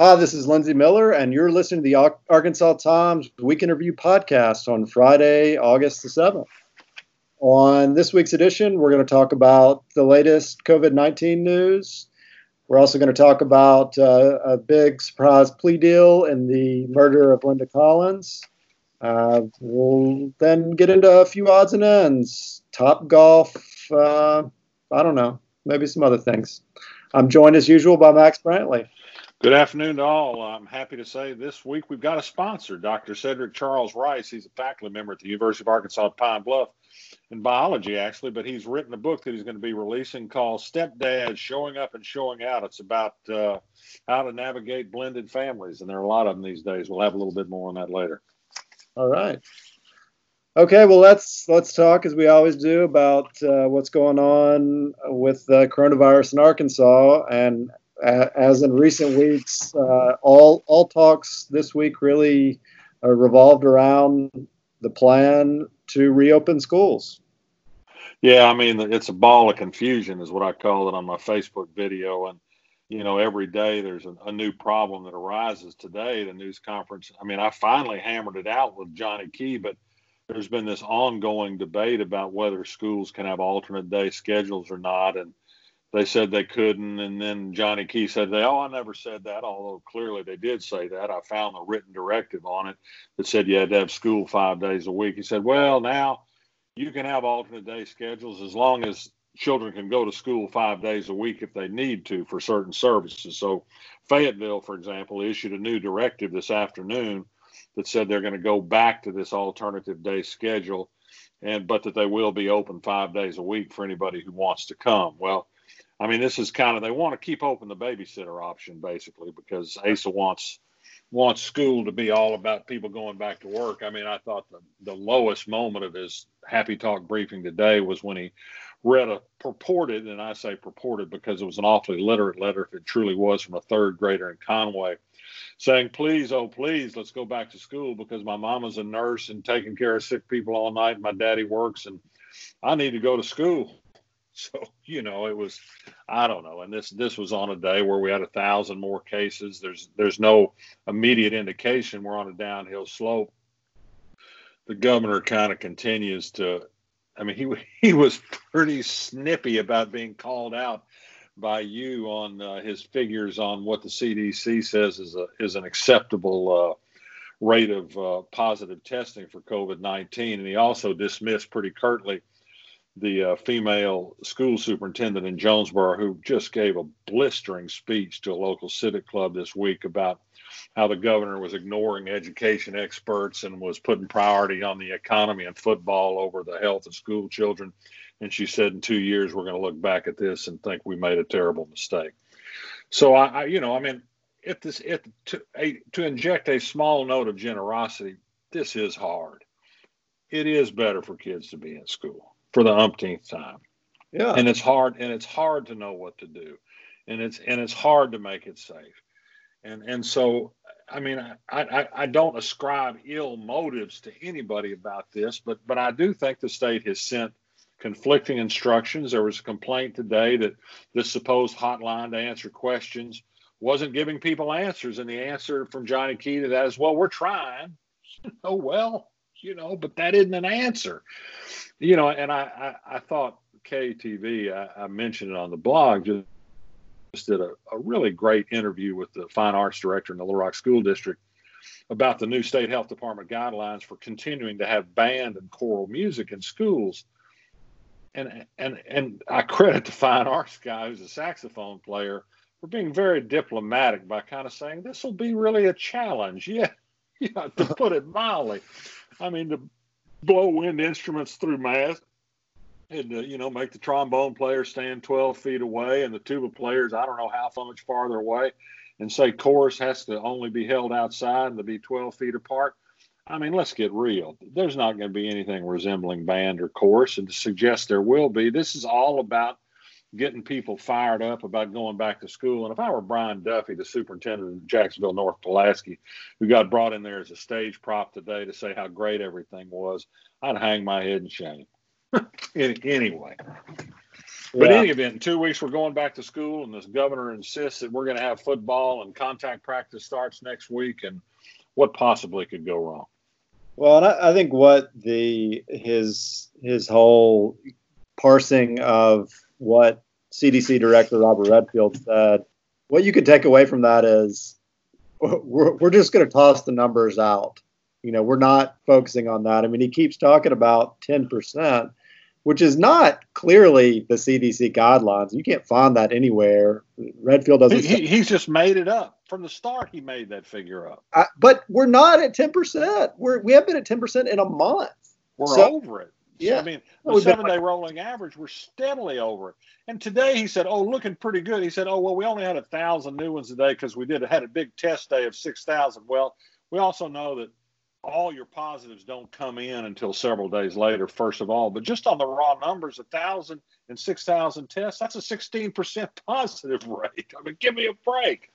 Hi, this is Lindsey Miller, and you're listening to the Arkansas Times Week in Review podcast on Friday, August the 7th. On this week's edition, we're going to talk about the latest COVID 19 news. We're also going to talk about uh, a big surprise plea deal in the murder of Linda Collins. Uh, we'll then get into a few odds and ends, top golf, uh, I don't know, maybe some other things. I'm joined as usual by Max Brantley. Good afternoon to all. I'm happy to say this week we've got a sponsor, Dr. Cedric Charles Rice. He's a faculty member at the University of Arkansas at Pine Bluff in biology, actually, but he's written a book that he's going to be releasing called Stepdad Showing Up and Showing Out. It's about uh, how to navigate blended families, and there are a lot of them these days. We'll have a little bit more on that later. All right. Okay, well let's let's talk as we always do about uh, what's going on with the coronavirus in Arkansas. And as in recent weeks, uh, all all talks this week really uh, revolved around the plan to reopen schools. Yeah, I mean it's a ball of confusion, is what I call it on my Facebook video, and you know every day there's a, a new problem that arises. Today, the news conference. I mean, I finally hammered it out with Johnny Key, but there's been this ongoing debate about whether schools can have alternate day schedules or not, and they said they couldn't. And then Johnny Key said, they, oh, I never said that, although clearly they did say that. I found a written directive on it that said you had to have school five days a week. He said, well, now you can have alternate day schedules as long as children can go to school five days a week if they need to for certain services. So Fayetteville, for example, issued a new directive this afternoon that said they're going to go back to this alternative day schedule and but that they will be open five days a week for anybody who wants to come. Well, I mean, this is kind of they want to keep open the babysitter option basically because Asa wants wants school to be all about people going back to work. I mean, I thought the, the lowest moment of his happy talk briefing today was when he read a purported, and I say purported because it was an awfully literate letter if it truly was from a third grader in Conway, saying, Please, oh, please, let's go back to school because my mama's a nurse and taking care of sick people all night. And my daddy works and I need to go to school. So you know, it was I don't know, and this this was on a day where we had a thousand more cases. There's there's no immediate indication we're on a downhill slope. The governor kind of continues to. I mean, he he was pretty snippy about being called out by you on uh, his figures on what the CDC says is a is an acceptable uh, rate of uh, positive testing for COVID nineteen, and he also dismissed pretty curtly the uh, female school superintendent in Jonesboro who just gave a blistering speech to a local civic club this week about how the governor was ignoring education experts and was putting priority on the economy and football over the health of school children. And she said, in two years, we're going to look back at this and think we made a terrible mistake. So I, I you know, I mean, if this, if to, a, to inject a small note of generosity, this is hard. It is better for kids to be in school for the umpteenth time. Yeah. And it's hard and it's hard to know what to do. And it's and it's hard to make it safe. And and so I mean I, I, I don't ascribe ill motives to anybody about this, but but I do think the state has sent conflicting instructions. There was a complaint today that this supposed hotline to answer questions wasn't giving people answers, and the answer from Johnny Key to that is, "Well, we're trying." oh well, you know, but that isn't an answer you know, and I, I, I thought KATV, I, I, mentioned it on the blog, just, just did a, a really great interview with the fine arts director in the Little Rock School District about the new state health department guidelines for continuing to have band and choral music in schools. And and and I credit the fine arts guy who's a saxophone player for being very diplomatic by kind of saying this will be really a challenge. Yeah, yeah, to put it mildly. I mean, to blow wind instruments through masks and you know make the trombone player stand 12 feet away and the tuba players i don't know how much farther away and say chorus has to only be held outside and to be 12 feet apart. I mean let's get real. There's not going to be anything resembling band or chorus and to suggest there will be this is all about getting people fired up about going back to school. And if I were Bryan Duffie, the superintendent of Jacksonville North Pulaski, who got brought in there as a stage prop today to say how great everything was, I'd hang my head in shame. anyway. But in any event, in two weeks we're going back to school, and this governor insists that we're going to have football and contact practice starts next week. And what possibly could go wrong? Well, and I, I think what the his his whole parsing of what CDC Director Robert Redfield said, what you could take away from that is we're, we're just going to toss the numbers out. You know, we're not focusing on that. I mean, he keeps talking about 10%, which is not clearly the CDC guidelines. You can't find that anywhere. Redfield doesn't. He, he's just made it up from the start. He made that figure up. I, but we're not at 10%. We're we have been at 10% in a month. We're so, over it. Yeah. I mean, the seven day rolling average, we're steadily over it. And today he said, oh, looking pretty good. He said, oh, well, we only had a thousand new ones today because we did had a big test day of 6,000. Well, we also know that all your positives don't come in until several days later, first of all. But just on the raw numbers, a thousand and six thousand tests, that's a 16% positive rate. I mean, give me a break.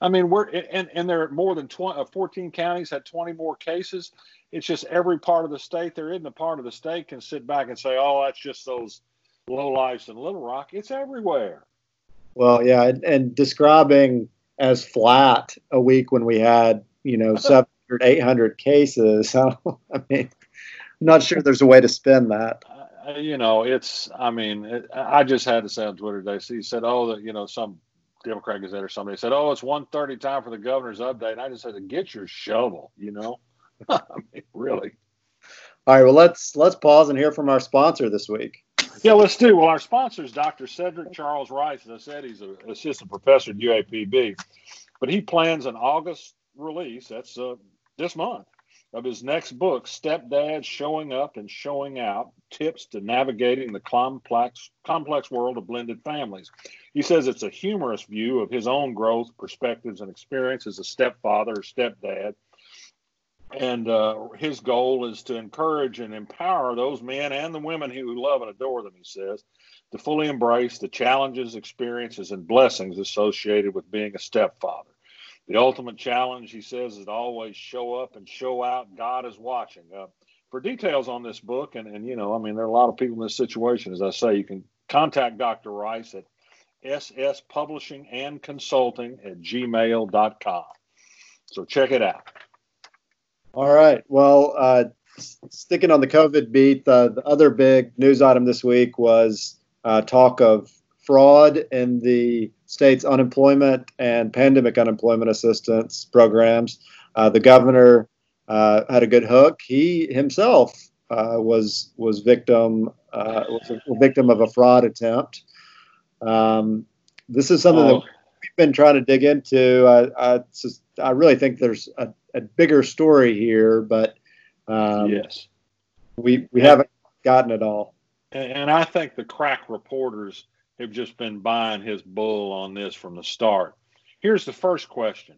I mean, we're and and there are more than 20, uh, 14 counties had 20 more cases. It's just every part of the state there isn't a part of the state can sit back and say, "Oh, that's just those low lives in Little Rock." It's everywhere. Well, yeah, and, and describing as flat a week when we had you know 700, 800 cases. I mean, I'm not sure there's a way to spin that. Uh, you know, it's. I mean, it, I just had to say on Twitter today. So he said, "Oh, that you know some." Democrat Gazette or somebody said, "Oh, it's 1:30 time for the governor's update." And I just said, "Get your shovel," you know. I mean, really. All right. Well, let's let's pause and hear from our sponsor this week. Yeah, let's do. Well, our sponsor is Dr. Cedric Charles Rice. As I said, he's an assistant professor at UAPB, but he plans an August release. That's uh, this month of his next book, Stepdad Showing Up and Showing Out Tips to Navigating the Complex, complex World of Blended Families. He says it's a humorous view of his own growth, perspectives, and experience as a stepfather or stepdad and uh, his goal is to encourage and empower those men and the women who love and adore them, he says, to fully embrace the challenges, experiences, and blessings associated with being a stepfather. The ultimate challenge, he says, is to always show up and show out. God is watching. Uh, for details on this book, and, and, you know, I mean, there are a lot of people in this situation, as I say, you can contact Dr. Rice at SS Publishing and Consulting at gmail.com. So check it out. All right. Well, uh, sticking on the COVID beat, the, the other big news item this week was uh, talk of fraud in the state's unemployment and pandemic unemployment assistance programs. Uh, the governor uh, had a good hook. He himself uh, was was victim uh, was a victim of a fraud attempt. Um, this is something oh. that we've been trying to dig into. I, I, I really think there's a a bigger story here, but um, yes, we we haven't gotten it all. And I think the crack reporters have just been buying his bull on this from the start. Here's the first question: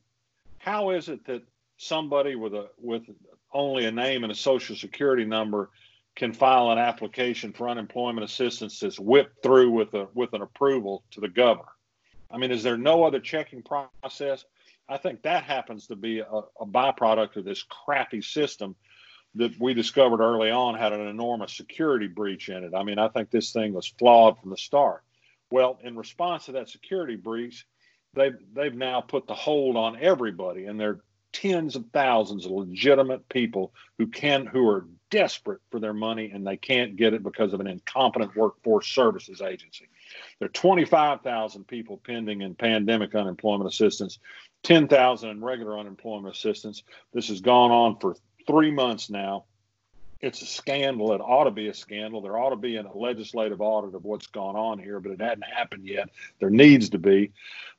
How is it that somebody with a with only a name and a social security number can file an application for unemployment assistance that's whipped through with a with an approval to the governor? I mean, is there no other checking process? I think that happens to be a, a byproduct of this crappy system that we discovered early on had an enormous security breach in it. I mean, I think this thing was flawed from the start. Well, in response to that security breach, they've they've now put the hold on everybody, and there are tens of thousands of legitimate people who can who are desperate for their money and they can't get it because of an incompetent workforce services agency. There are 25,000 people pending in pandemic unemployment assistance, 10,000 in regular unemployment assistance. This has gone on for three months now. It's a scandal. It ought to be a scandal. There ought to be a legislative audit of what's gone on here, but it hadn't happened yet. There needs to be.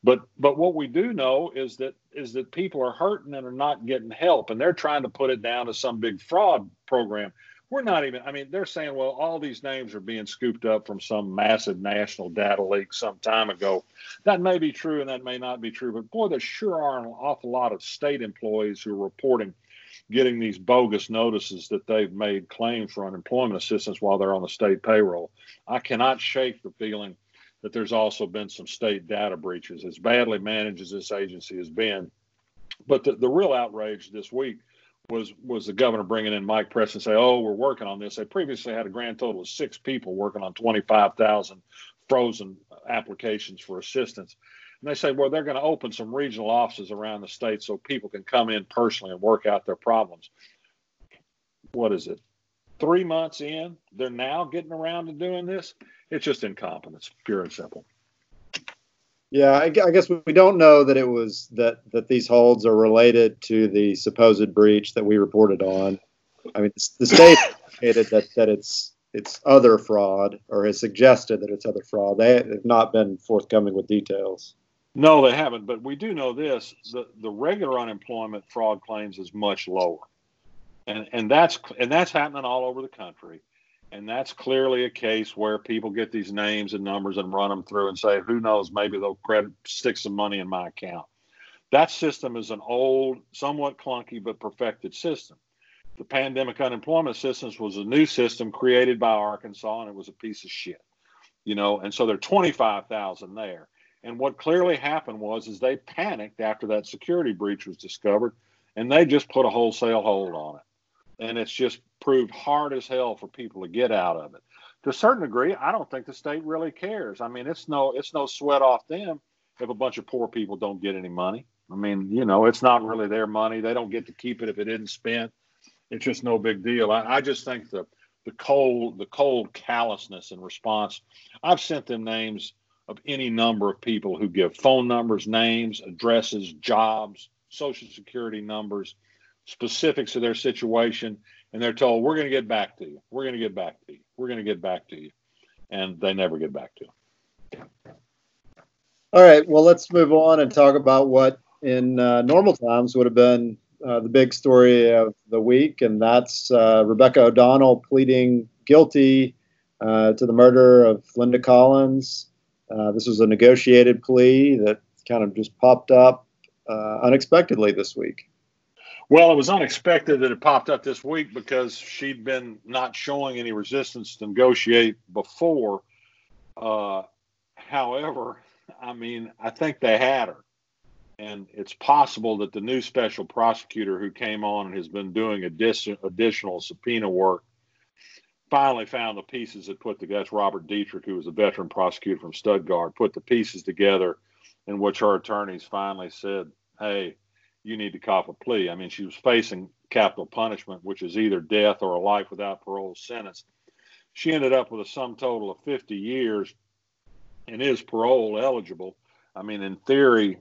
But but what we do know is that is that people are hurting and are not getting help, and they're trying to put it down to some big fraud program we're not even i mean they're saying well all these names are being scooped up from some massive national data leak some time ago that may be true and that may not be true but boy there sure are an awful lot of state employees who are reporting getting these bogus notices that they've made claims for unemployment assistance while they're on the state payroll i cannot shake the feeling that there's also been some state data breaches as badly managed as this agency has been but the, the real outrage this week was was the governor bringing in Mike Preston say, "Oh, we're working on this." They previously had a grand total of six people working on 25,000 frozen applications for assistance. And they say, well, they're going to open some regional offices around the state so people can come in personally and work out their problems. What is it? Three months in, they're now getting around to doing this. It's just incompetence, pure and simple. Yeah, I, I, guess we don't know that it was that that these holds are related to the supposed breach that we reported on. I mean, the state indicated that that it's it's other fraud or has suggested that it's other fraud. They have not been forthcoming with details. No, they haven't. But we do know this: the the regular unemployment fraud claims is much lower, and and that's and that's happening all over the country. And that's clearly a case where people get these names and numbers and run them through and say, who knows, maybe they'll credit stick some money in my account. That system is an old, somewhat clunky, but perfected system. The pandemic unemployment systems was a new system created by Arkansas, and it was a piece of shit. You know, and so there are 25,000 there. And what clearly happened was is they panicked after that security breach was discovered, and they just put a wholesale hold on it and it's just proved hard as hell for people to get out of it. To a certain degree, I don't think the state really cares. I mean, it's no it's no sweat off them if a bunch of poor people don't get any money. I mean, you know, it's not really their money. They don't get to keep it if it isn't spent. It's just no big deal. I, I just think the the cold the cold callousness in response. I've sent them names of any number of people who give phone numbers, names, addresses, jobs, social security numbers specifics of their situation, and they're told, "We're going to get back to you. We're going to get back to you. We're going to get back to you," and they never get back to them. All right. Well, let's move on and talk about what in uh, normal times would have been uh, the big story of the week, and that's uh, Rebecca O'Donnell pleading guilty uh, to the murder of Linda Collins. Uh, this was a negotiated plea that kind of just popped up uh, unexpectedly this week. Well, it was unexpected that it popped up this week because she'd been not showing any resistance to negotiate before. Uh, however, I mean, I think they had her. And it's possible that the new special prosecutor who came on and has been doing addition, additional subpoena work finally found the pieces that put the that's Robert Dietrich, who was a veteran prosecutor from Stuttgart, put the pieces together in which her attorneys finally said, hey, you need to cop a plea. I mean, she was facing capital punishment, which is either death or a life without parole sentence. She ended up with a sum total of 50 years and is parole eligible. I mean, in theory,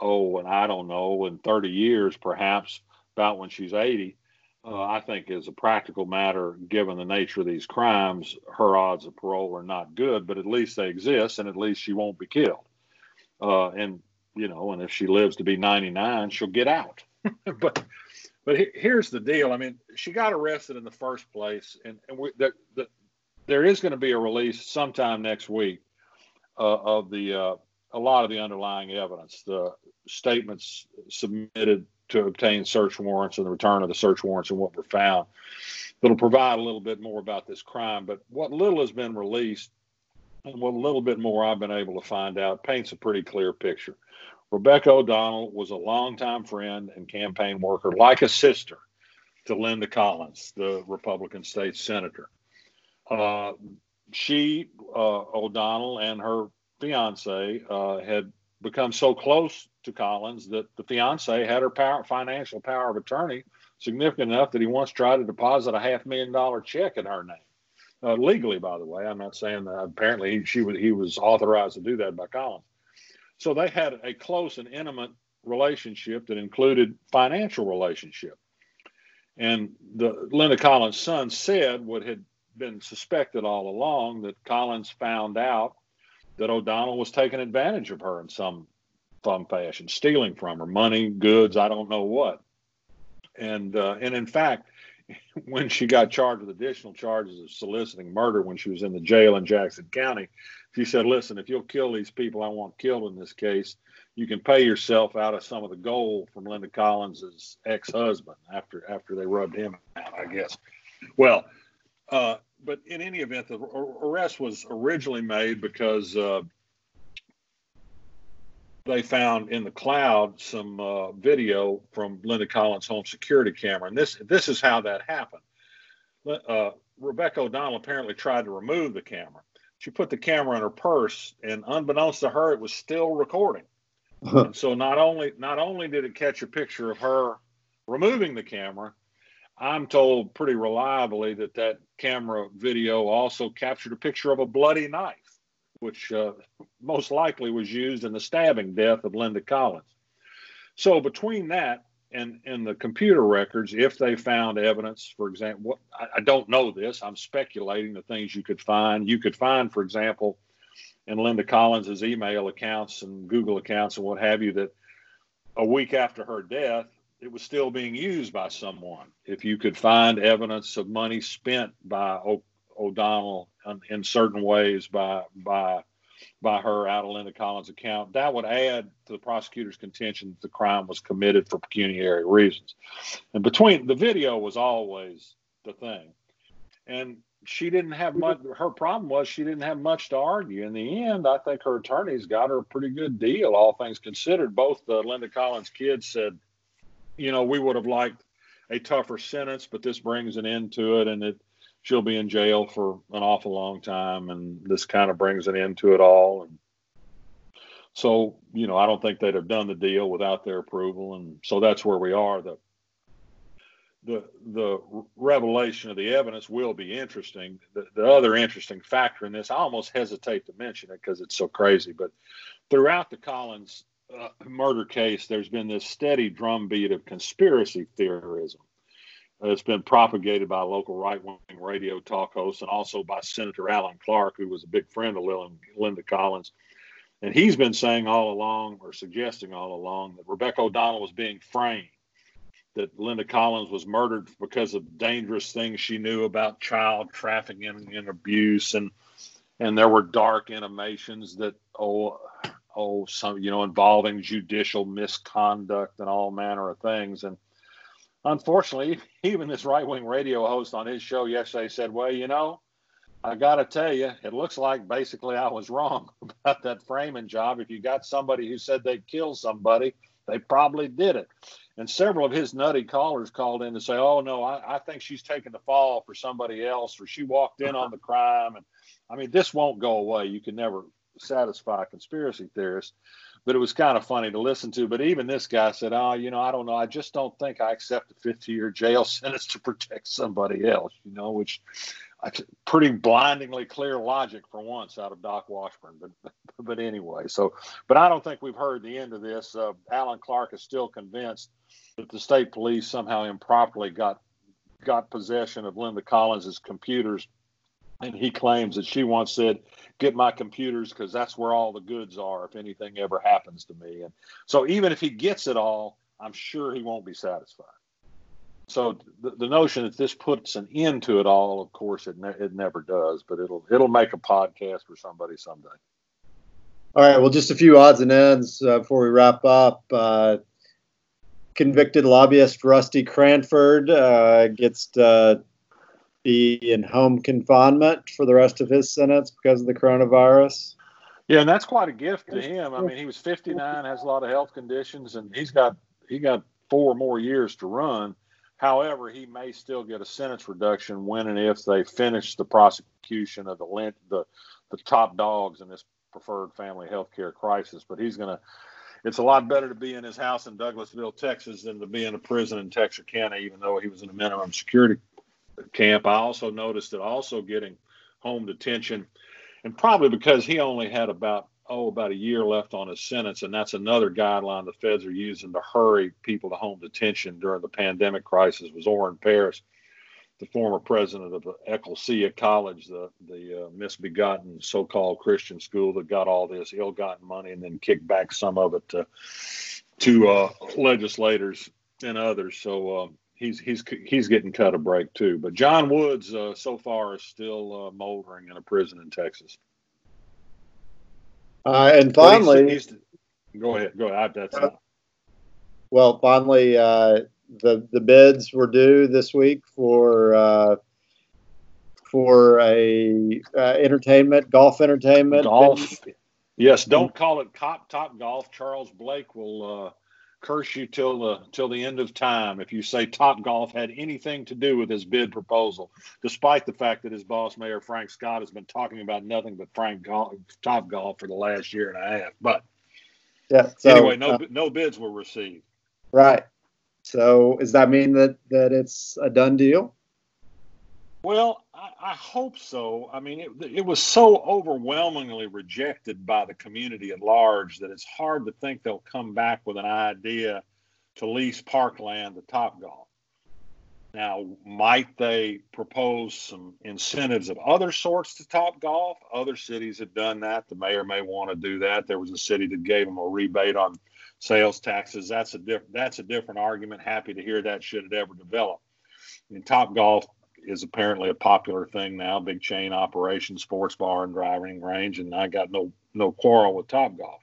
oh, and I don't know, in 30 years, perhaps about when she's 80, uh, I think as a practical matter, given the nature of these crimes, her odds of parole are not good, but at least they exist and at least she won't be killed. Uh, and you know, and if she lives to be 99, she'll get out. but but he, here's the deal. I mean, she got arrested in the first place, and, and we, the, the, there is going to be a release sometime next week uh, of the uh, a lot of the underlying evidence, the statements submitted to obtain search warrants and the return of the search warrants and what were found. That'll provide a little bit more about this crime. But what little has been released and what a little bit more I've been able to find out paints a pretty clear picture. Rebecca O'Donnell was a longtime friend and campaign worker, like a sister to Linda Collins, the Republican state senator. Uh, she, uh, O'Donnell, and her fiance uh, had become so close to Collins that the fiance had her power, financial power of attorney significant enough that he once tried to deposit a half million dollar check in her name. Uh, legally, by the way, I'm not saying that. Apparently, he, she was, he was authorized to do that by Collins. So they had a close and intimate relationship that included financial relationship. And the Linda Collins' son said what had been suspected all along that Collins found out that O'Donnell was taking advantage of her in some some fashion, stealing from her money, goods, I don't know what. And uh, and in fact, when she got charged with additional charges of soliciting murder when she was in the jail in Jackson County, she said, "Listen, if you'll kill these people I want killed in this case, you can pay yourself out of some of the gold from Linda Collins's ex-husband after after they rubbed him out, I guess." Well, uh, but in any event, the arrest was originally made because uh, they found in the cloud some uh, video from Linda Collins' home security camera, and this this is how that happened. Uh, Rebecca O'Donnell apparently tried to remove the camera. she put the camera in her purse, and unbeknownst to her, it was still recording. so not only not only did it catch a picture of her removing the camera, I'm told pretty reliably that that camera video also captured a picture of a bloody knife, which uh, most likely was used in the stabbing death of Linda Collins. So between that and and the computer records, if they found evidence, for example, I, I don't know this. I'm speculating the things you could find. You could find, for example, in Linda Collins's email accounts and Google accounts and what have you, that a week after her death, it was still being used by someone. If you could find evidence of money spent by o- O'Donnell in, in certain ways by by by her out of Linda Collins' account, that would add to the prosecutor's contention that the crime was committed for pecuniary reasons. And between the video was always the thing. And she didn't have much. Her problem was she didn't have much to argue. In the end, I think her attorneys got her a pretty good deal, all things considered. Both the Linda Collins kids said, you know, we would have liked a tougher sentence, but this brings an end to it, and it she'll be in jail for an awful long time, and this kind of brings an end to it all. And so, you know, I don't think they'd have done the deal without their approval, and so that's where we are. The the the revelation of the evidence will be interesting. The, the other interesting factor in this, I almost hesitate to mention it because it's so crazy, but throughout the Collins uh, murder case, there's been this steady drumbeat of conspiracy theorism. It's been propagated by local right wing radio talk hosts and also by Senator Alan Clark, who was a big friend of Linda Collins. And he's been saying all along, or suggesting all along, that Rebecca O'Donnell was being framed, that Linda Collins was murdered because of dangerous things she knew about child trafficking and abuse, and and there were dark intimations that oh oh some you know involving judicial misconduct and all manner of things. And unfortunately even this right-wing radio host on his show yesterday said well you know i got to tell you it looks like basically i was wrong about that framing job. If you got somebody who said they'd kill somebody they probably did it. And several of his nutty callers called in to say oh no I, I think she's taking the fall for somebody else or she walked in on the crime. And i mean this won't go away. You can never satisfy conspiracy theorists. But it was kind of funny to listen to. But even this guy said, "Oh, you know, I don't know. I just don't think I accept a 50-year jail sentence to protect somebody else." You know, which pretty blindingly clear logic for once out of Doc Washburn. But but anyway, so but I don't think we've heard the end of this. Uh, Alan Clark is still convinced that the state police somehow improperly got got possession of Linda Collins's computers and he claims that she once said, "Get my computers because that's where all the goods are. If anything ever happens to me." And so, even if he gets it all, I'm sure he won't be satisfied. So the, the notion that this puts an end to it all, of course, it ne- it never does. But it'll it'll make a podcast for somebody someday. All right. Well, just a few odds and ends uh, before we wrap up. Uh, convicted lobbyist Rusty Cranford uh, gets uh, be in home confinement for the rest of his sentence because of the coronavirus. Yeah, and that's quite a gift to him. I mean, he was 59, has a lot of health conditions, and he's got he got four more years to run. However, he may still get a sentence reduction when and if they finish the prosecution of the the the top dogs in this preferred family health care crisis. But he's going to. It's a lot better to be in his house in Douglassville, Texas, than to be in a prison in Texarkana, even though he was in a minimum security camp. I also noticed that also getting home detention, and probably because he only had about oh about a year left on his sentence, and that's another guideline the feds are using to hurry people to home detention during the pandemic crisis. Was Oren Paris, the former president of Ecclesia College, the the uh, misbegotten so-called Christian school that got all this ill-gotten money and then kicked back some of it to to uh, legislators and others. So. Um, he's he's he's getting cut a break too. But Jon Woods uh, so far is still uh, moldering in a prison in Texas. Uh, and finally, he's, he's, go ahead, go ahead. That's uh, well, finally, uh, the the bids were due this week for uh, for a entertainment golf entertainment golf. Yes, don't call it top top golf. Charles Blake will curse you till the till the end of time if you say Top Golf had anything to do with his bid proposal, despite the fact that his boss mayor Frank Scott has been talking about nothing but Frank Golf, Top Golf for the last year and a half. But yeah, so, anyway, no uh, no bids were received. Right. So does that mean that that it's a done deal? Well, I, I, hope so. I mean, it, it was so overwhelmingly rejected by the community at large that it's hard to think they'll come back with an idea to lease parkland to Topgolf. Now, might they propose some incentives of other sorts to Topgolf? Other cities have done that. The mayor may want to do that. There was a city that gave them a rebate on sales taxes. That's a different that's a different argument. Happy to hear that should it ever develop. I mean, Topgolf is apparently a popular thing now. Big chain operation, sports bar and driving range, and I got no no quarrel with Top Golf.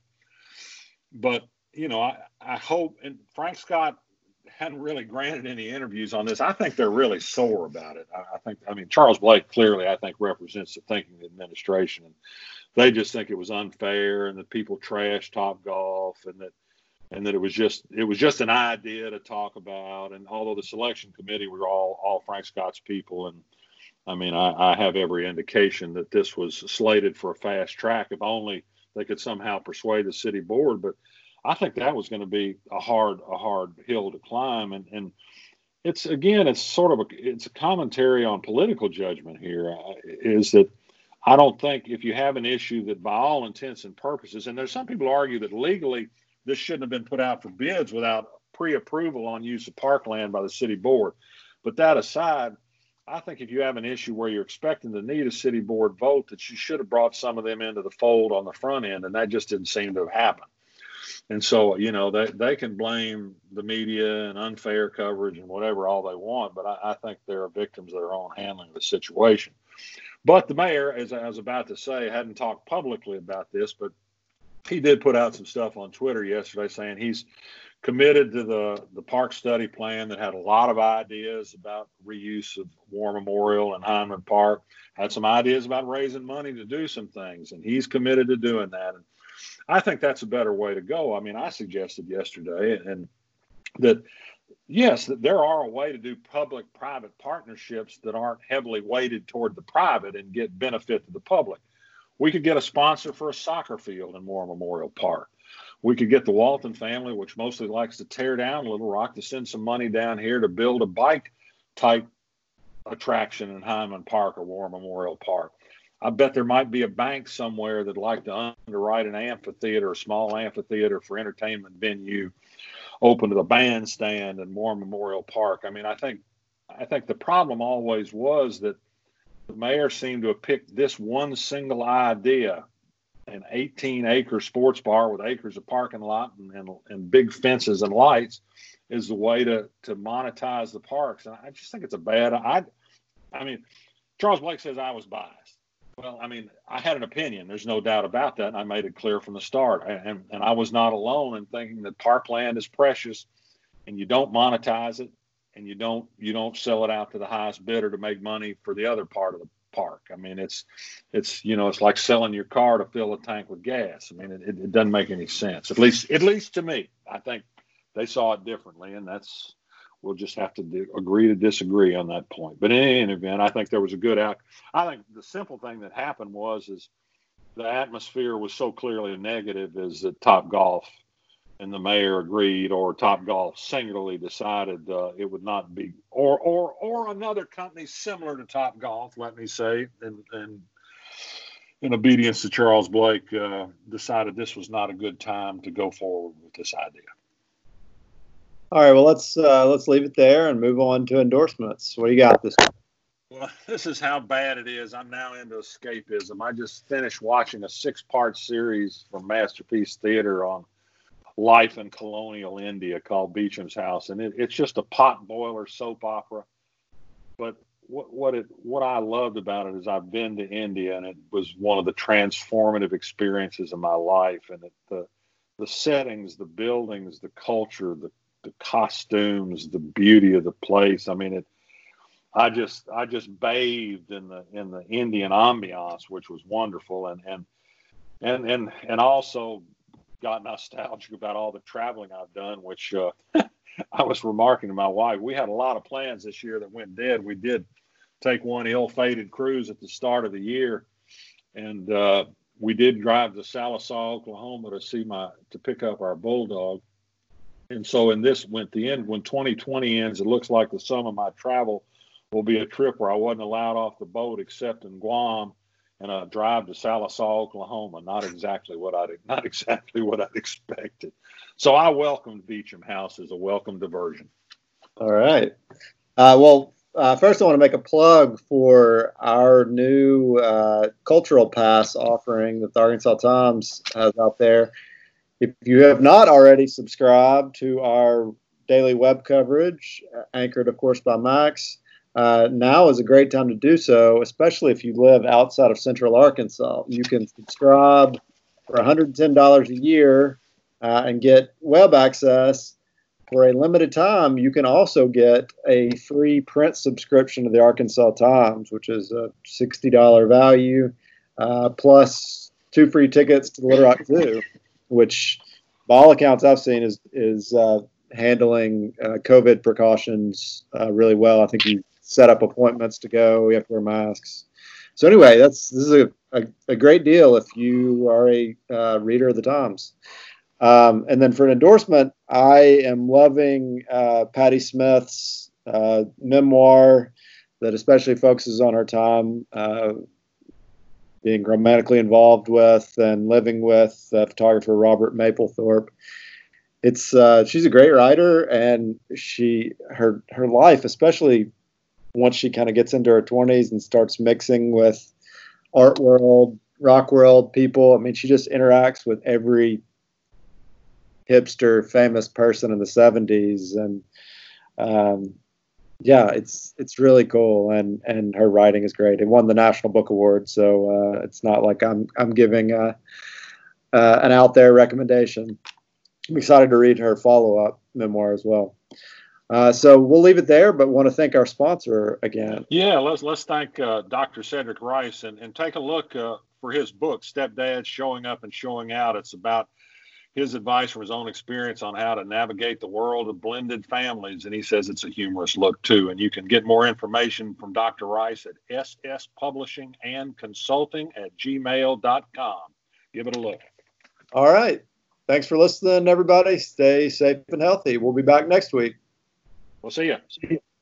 But you know, I I hope and Frank Scott hadn't really granted any interviews on this. I think they're really sore about it. I, I think I mean Charles Blake clearly I think represents the thinking of the administration, they just think it was unfair and that people trash Top Golf and that and that it was just it was just an idea to talk about. And although the selection committee were all all Frank Scott's people, and I mean I, I have every indication that this was slated for a fast track if only they could somehow persuade the city board. But I think that was going to be a hard a hard hill to climb, and and it's again it's sort of a it's a commentary on political judgment here uh, that I don't think if you have an issue that by all intents and purposes, and there's some people argue that legally this shouldn't have been put out for bids without pre-approval on use of parkland by the city board. But that aside, I think if you have an issue where you're expecting to need a city board vote, that you should have brought some of them into the fold on the front end, and that just didn't seem to have happened. And so, you know, they, they can blame the media and unfair coverage and whatever all they want, but I, I think there are victims of their own handling of the situation. But the mayor, as I was about to say, hadn't talked publicly about this, but he did put out some stuff on Twitter yesterday saying he's committed to the the park study plan that had a lot of ideas about reuse of War Memorial and Hindman Park. Had some ideas about raising money to do some things, and he's committed to doing that. And I think that's a better way to go. I mean, I suggested yesterday, and that yes, that there are a way to do public-private partnerships that aren't heavily weighted toward the private and get benefit to the public. We could get a sponsor for a soccer field in War Memorial Park. We could get the Walton family, which mostly likes to tear down Little Rock, to send some money down here to build a bike type attraction in Hindman Park or War Memorial Park. I bet there might be a bank somewhere that'd like to underwrite an amphitheater, a small amphitheater for entertainment venue, open to the bandstand in War Memorial Park. I mean, I think I think the problem always was that the mayor seemed to have picked this one single idea an 18 acre sports bar with acres of parking lot and, and, and, big fences and lights is the way to, to monetize the parks. And I just think it's a bad, I, I mean, Charles Blake says I was biased. Well, I mean, I had an opinion. There's no doubt about that. And I made it clear from the start. And, and I was not alone in thinking that parkland is precious and you don't monetize it and you don't you don't sell it out to the highest bidder to make money for the other part of the park. I mean, it's it's you know it's like selling your car to fill a tank with gas. I mean, it, it doesn't make any sense. At least at least to me, I think they saw it differently, and that's we'll just have to do, agree to disagree on that point. But in any event, I think there was a good out. I think the simple thing that happened was is the atmosphere was so clearly negative is that Top Golf and the mayor agreed, or Top Golf singularly decided uh, it would not be, or or or another company similar to Top Golf, let me say, and and in obedience to Charles Blake, uh, decided this was not a good time to go forward with this idea. All right, well let's uh, let's leave it there and move on to endorsements. What do you got this? Well, this is how bad it is. I'm now into escapism. I just finished watching a six-part series from Masterpiece Theater on life in colonial India called Beecham's House, and it, it's just a pot boiler soap opera. But what what it what I loved about it is I've been to India, and it was one of the transformative experiences of my life. And it, the the settings, the buildings, the culture, the the costumes, the beauty of the place. I mean, it. I just I just bathed in the in the Indian ambiance, which was wonderful, and and and and and also got nostalgic about all the traveling I've done, which uh, I was remarking to my wife. We had a lot of plans this year that went dead. We did take one ill-fated cruise at the start of the year, and uh, we did drive to Sallisaw, Oklahoma, to see my to pick up our bulldog. And so, in this, when the end, when 2020 ends, it looks like the sum of my travel will be a trip where I wasn't allowed off the boat except in Guam and a drive to Sallisaw, Oklahoma. Not exactly what I'd not exactly what I'd expected. So I welcomed Beecham House as a welcome diversion. All right. Uh, well, uh, first I want to make a plug for our new uh, cultural pass offering that the Arkansas Times has out there. If you have not already subscribed to our daily web coverage, anchored, of course, by Max, uh, now is a great time to do so, especially if you live outside of Central Arkansas. You can subscribe for $110 a year uh, and get web access. For a limited time, you can also get a free print subscription to the Arkansas Times, which is a $60 value, uh, plus two free tickets to the Little Rock Zoo, which, by all accounts I've seen, is is uh, handling uh, COVID precautions uh, really well. I think you set up appointments to go. We have to wear masks. So anyway, that's this is a, a, a great deal if you are a uh, reader of the Times. Um, and then for an endorsement, I am loving uh, Patti Smith's uh, memoir that especially focuses on her time uh, being romantically involved with and living with photographer Robert Mapplethorpe. It's uh, she's a great writer, and she her her life, especially once she kind of gets into her 20s and starts mixing with art world, rock world people. I mean, she just interacts with every hipster famous person in the 70s and um, yeah it's it's really cool. And and her writing is great. It won the national book award so uh, it's not like i'm i'm giving a, uh, an out there recommendation. I'm excited to read her follow-up memoir as well uh, so we'll leave it there, but want to thank our sponsor again. Yeah, let's let's thank uh, Dr. Cedric Rice and, and take a look uh, for his book, Stepdad Showing Up and Showing Out. It's about his advice from his own experience on how to navigate the world of blended families. And he says it's a humorous look too. And you can get more information from Dr. Rice at SS Publishing and Consulting at gmail.com. Give it a look. All right. Thanks for listening, everybody. Stay safe and healthy. We'll be back next week. We'll see you. See you.